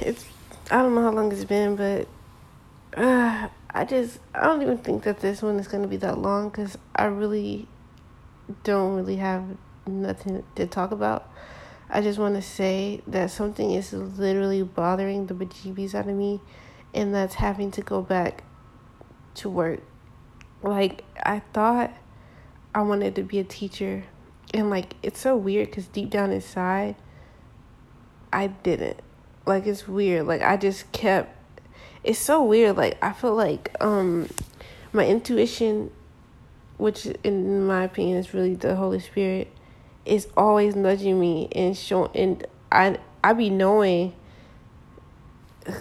it's I don't know how long it's been, but uh, I just I don't even think that this one is gonna be that long because I really don't really have nothing to talk about. I just want to say that something is literally bothering the bejeebies out of me, and that's having to go back to work. Like, I thought I wanted to be a teacher, and like, it's so weird because deep down inside, I didn't. Like, it's weird. Like, I just kept. It's so weird. Like, I feel like um, my intuition, which in my opinion is really the Holy Spirit is always nudging me and showing and I I be knowing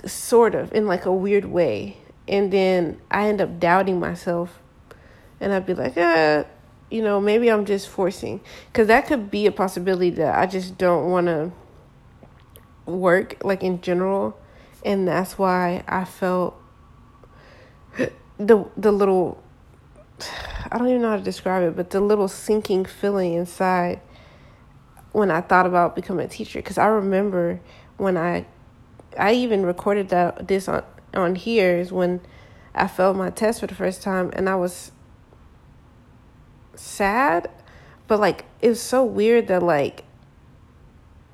sort of in like a weird way and then I end up doubting myself and I'd be like uh you know maybe I'm just forcing cuz that could be a possibility that I just don't want to work like in general and that's why I felt the the little I don't even know how to describe it, but the little sinking feeling inside when I thought about becoming a teacher. Because I remember when I I even recorded that this on on here is when I failed my test for the first time and I was sad but like it was so weird that like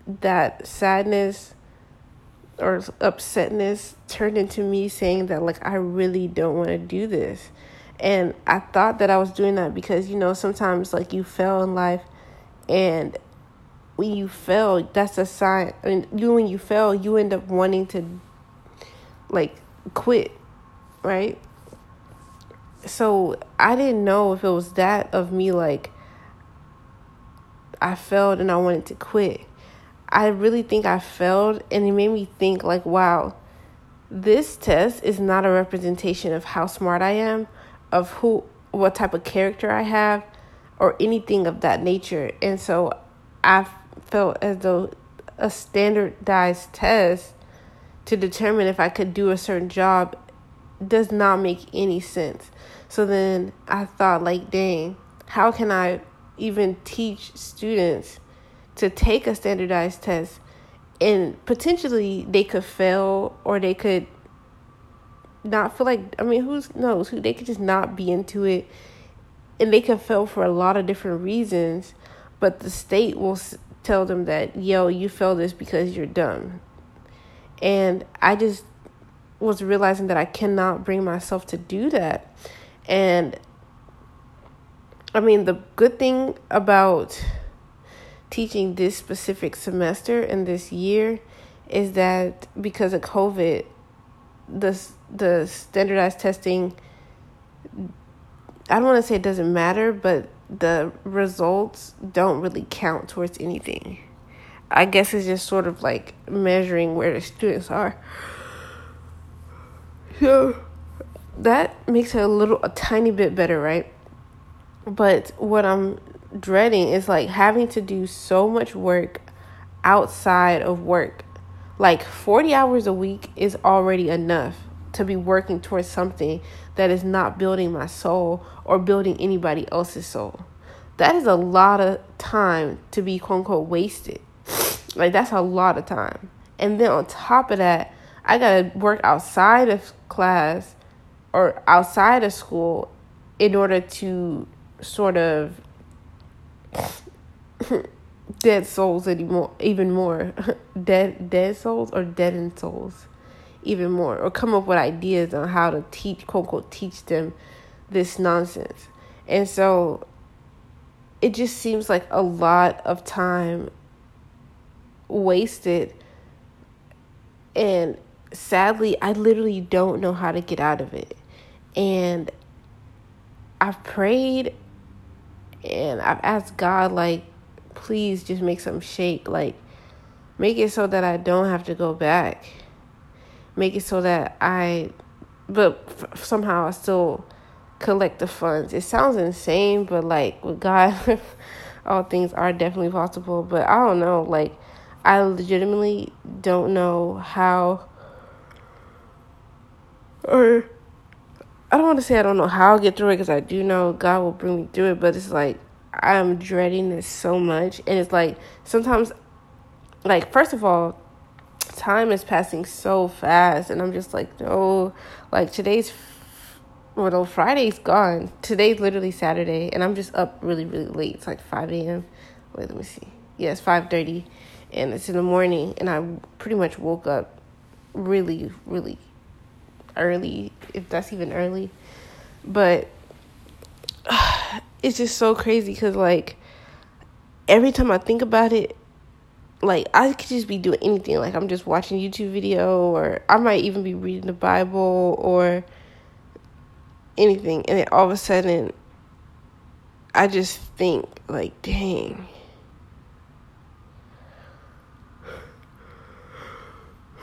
that sadness or upsetness turned into me saying that like I really don't want to do this. And I thought that I was doing that because you know sometimes like you fail in life and when you fail, that's a sign. I mean, you when you fail, you end up wanting to like quit, right? So I didn't know if it was that of me like I failed and I wanted to quit. I really think I failed and it made me think like wow, this test is not a representation of how smart I am, of who what type of character I have or anything of that nature. And so I felt as though a standardized test to determine if I could do a certain job does not make any sense. So then I thought, like, dang, how can I even teach students to take a standardized test and potentially they could fail or they could not feel like I mean who knows who they could just not be into it and they could fail for a lot of different reasons but the state will tell them that, yo, you failed this because you're dumb. And I just was realizing that I cannot bring myself to do that. And I mean, the good thing about teaching this specific semester and this year is that because of COVID, the the standardized testing I don't want to say it doesn't matter, but the results don't really count towards anything. I guess it's just sort of like measuring where the students are. So that makes it a little, a tiny bit better, right? But what I'm dreading is like having to do so much work outside of work. Like 40 hours a week is already enough to be working towards something that is not building my soul or building anybody else's soul. That is a lot of time to be quote unquote wasted. Like that's a lot of time. And then on top of that, I gotta work outside of class or outside of school in order to sort of dead souls anymore even more. Dead dead souls or deadened souls? Even more. Or come up with ideas on how to teach quote unquote teach them this nonsense. And so it just seems like a lot of time wasted. And sadly i literally don't know how to get out of it. And i've prayed and i've asked god like please just make some shake like make it so that i don't have to go back make it so that I, but f- somehow I still collect the funds. It sounds insane, but like with God, all things are definitely possible. But I don't know, like I legitimately don't know how, or I don't want to say I don't know how I'll get through it because I do know God will bring me through it. But it's like I'm dreading this so much, and it's like sometimes, like first of all time is passing so fast, and I'm just like, no, like today's well, no, Friday's gone. Today's literally Saturday, and I'm just up really, really late. It's like 5 a.m. Wait, let me see. Yeah, it's 5.30, and it's in the morning, and I pretty much woke up really, really early, if that's even early. But it's just so crazy because, like, every time I think about it, like I could just be doing anything. Like I'm just watching YouTube video, or I might even be reading the Bible, or anything, and then all of a sudden, I just think like, dang.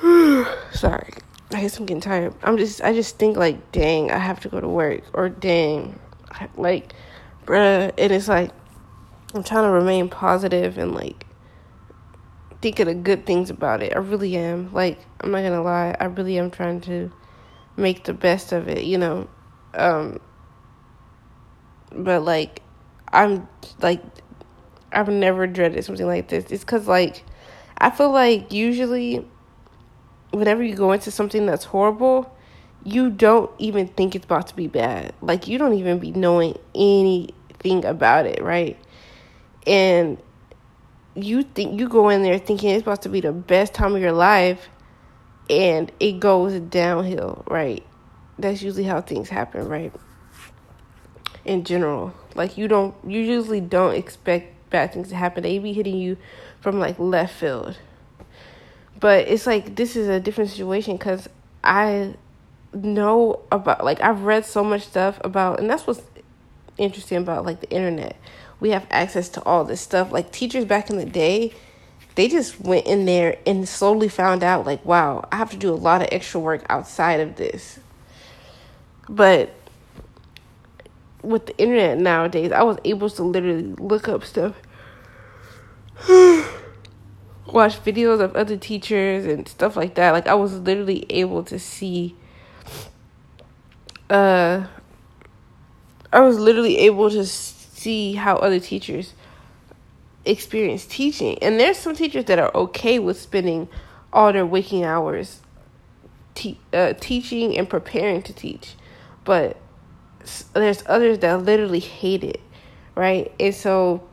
Sorry. I guess I'm getting tired. I'm just I just think like, dang, I have to go to work or dang, like, bruh, and it's like I'm trying to remain positive and like think of the good things about it. I really am. Like, I'm not gonna lie, I really am trying to make the best of it, you know. Um but like I'm like I've never dreaded something like this. It's cuz like I feel like usually whenever you go into something that's horrible, you don't even think it's about to be bad. Like you don't even be knowing anything about it, right? And you think you go in there thinking it's about to be the best time of your life and it goes downhill, right? That's usually how things happen, right? In general. Like you don't you usually don't expect bad things to happen. They be hitting you from like left field but it's like this is a different situation because I know about like I've read so much stuff about, and that's what's interesting about like the internet. We have access to all this stuff. Like teachers back in the day, they just went in there and slowly found out like, wow, I have to do a lot of extra work outside of this. But with the internet nowadays, I was able to literally look up stuff watch videos of other teachers and stuff like that. Like I was literally able to see uh I was literally able to see how other teachers experience teaching. And there's some teachers that are okay with spending all their waking hours te- uh, teaching and preparing to teach. But there's others that literally hate it, right? And so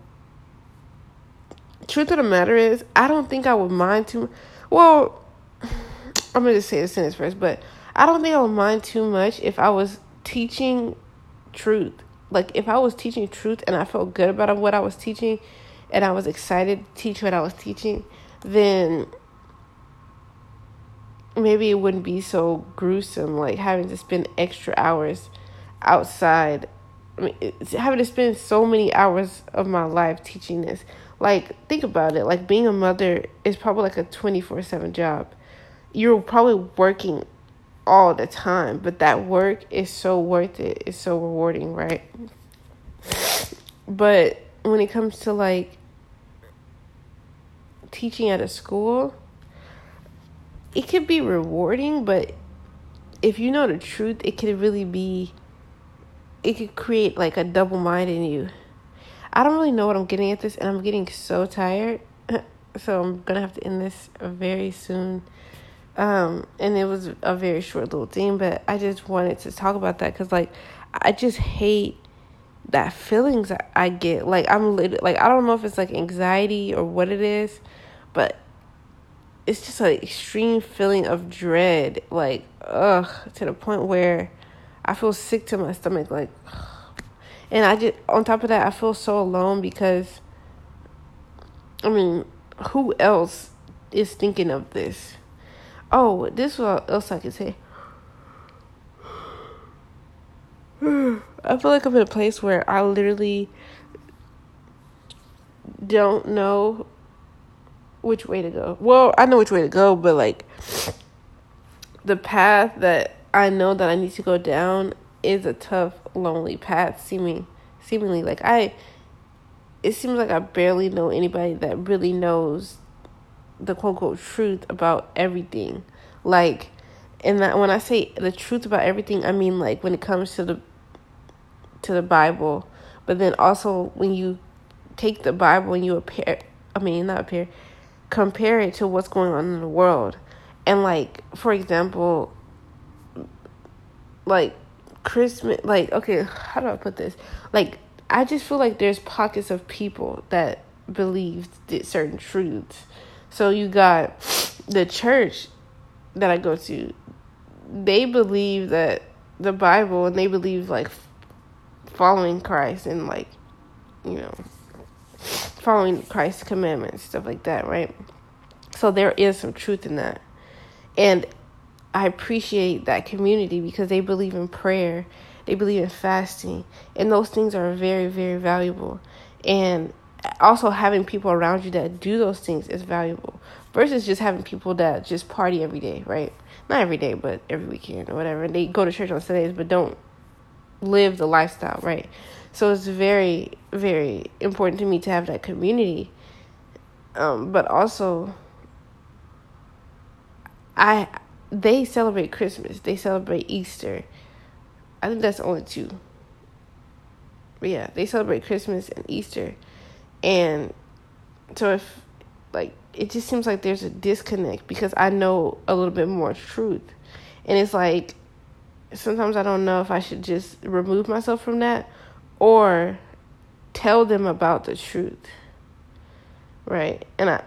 truth of the matter is, I don't think I would mind too. Well, I'm gonna just say the sentence first, but I don't think I would mind too much if I was teaching truth. Like if I was teaching truth and I felt good about what I was teaching, and I was excited to teach what I was teaching, then maybe it wouldn't be so gruesome. Like having to spend extra hours outside. I mean, having to spend so many hours of my life teaching this like, think about it. Like, being a mother is probably like a 24 7 job. You're probably working all the time, but that work is so worth it. It's so rewarding, right? But when it comes to like teaching at a school, it could be rewarding, but if you know the truth, it could really be, it could create like a double mind in you I don't really know what I'm getting at this, and I'm getting so tired. so I'm gonna have to end this very soon. Um, and it was a very short little thing, but I just wanted to talk about that because, like, I just hate that feelings I get. Like, I'm lit- like, I don't know if it's like anxiety or what it is, but it's just an extreme feeling of dread. Like, ugh, to the point where I feel sick to my stomach. Like, ugh and I just, on top of that, I feel so alone because, I mean, who else is thinking of this? Oh, this is what else I can say. I feel like I'm in a place where I literally don't know which way to go. Well, I know which way to go, but like the path that I know that I need to go down is a tough, lonely path, seeming seemingly like I it seems like I barely know anybody that really knows the quote unquote truth about everything. Like and that when I say the truth about everything, I mean like when it comes to the to the Bible, but then also when you take the Bible and you appear I mean not appear compare it to what's going on in the world. And like, for example, like Christmas, like, okay, how do I put this? Like, I just feel like there's pockets of people that believe certain truths. So you got the church that I go to, they believe that the Bible and they believe like following Christ and like, you know, following Christ's commandments, stuff like that, right? So there is some truth in that. And I appreciate that community because they believe in prayer, they believe in fasting, and those things are very, very valuable. And also having people around you that do those things is valuable versus just having people that just party every day, right? Not every day, but every weekend or whatever. And they go to church on Sundays but don't live the lifestyle, right? So it's very, very important to me to have that community. Um, but also I they celebrate Christmas, they celebrate Easter. I think that's only two. But yeah, they celebrate Christmas and Easter. And so if like it just seems like there's a disconnect because I know a little bit more truth. And it's like sometimes I don't know if I should just remove myself from that or tell them about the truth. Right? And I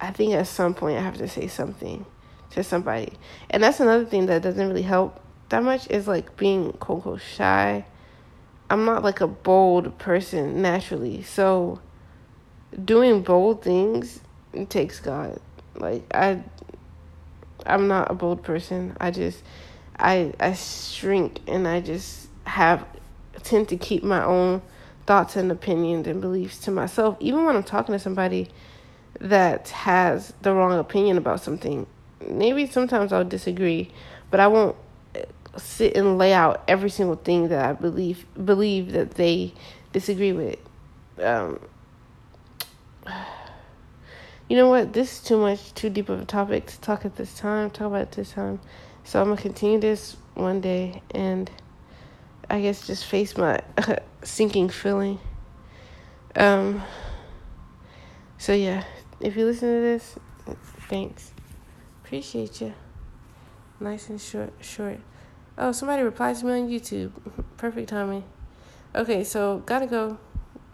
I think at some point I have to say something to somebody. And that's another thing that doesn't really help that much is like being quote unquote shy. I'm not like a bold person naturally. So doing bold things takes God. Like I I'm not a bold person. I just I I shrink and I just have tend to keep my own thoughts and opinions and beliefs to myself even when I'm talking to somebody that has the wrong opinion about something. Maybe sometimes I'll disagree, but I won't sit and lay out every single thing that I believe believe that they disagree with. Um, you know what? This is too much, too deep of a topic to talk at this time. Talk about it this time. So I'm gonna continue this one day, and I guess just face my sinking feeling. Um. So yeah, if you listen to this, thanks. Appreciate you. Nice and short, short. Oh, somebody replied to me on YouTube. Perfect timing. Okay, so gotta go.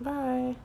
Bye.